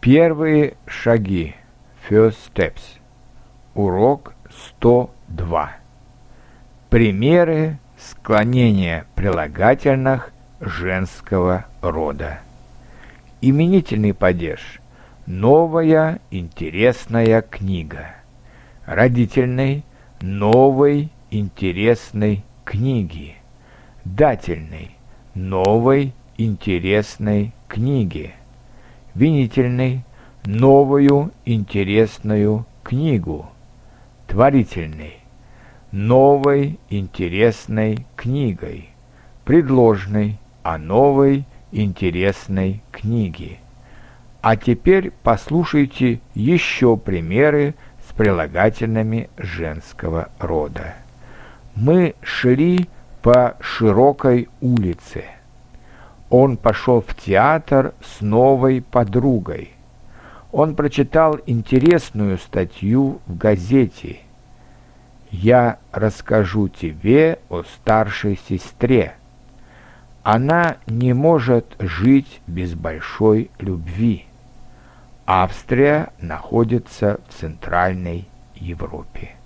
Первые шаги. First steps. Урок 102. Примеры склонения прилагательных женского рода. Именительный падеж. Новая интересная книга. Родительный. Новой интересной книги. Дательный. Новой интересной книги винительный, новую интересную книгу, творительный, новой интересной книгой, предложный о новой интересной книге. А теперь послушайте еще примеры с прилагательными женского рода. Мы шли по широкой улице – он пошел в театр с новой подругой. Он прочитал интересную статью в газете. «Я расскажу тебе о старшей сестре. Она не может жить без большой любви. Австрия находится в Центральной Европе».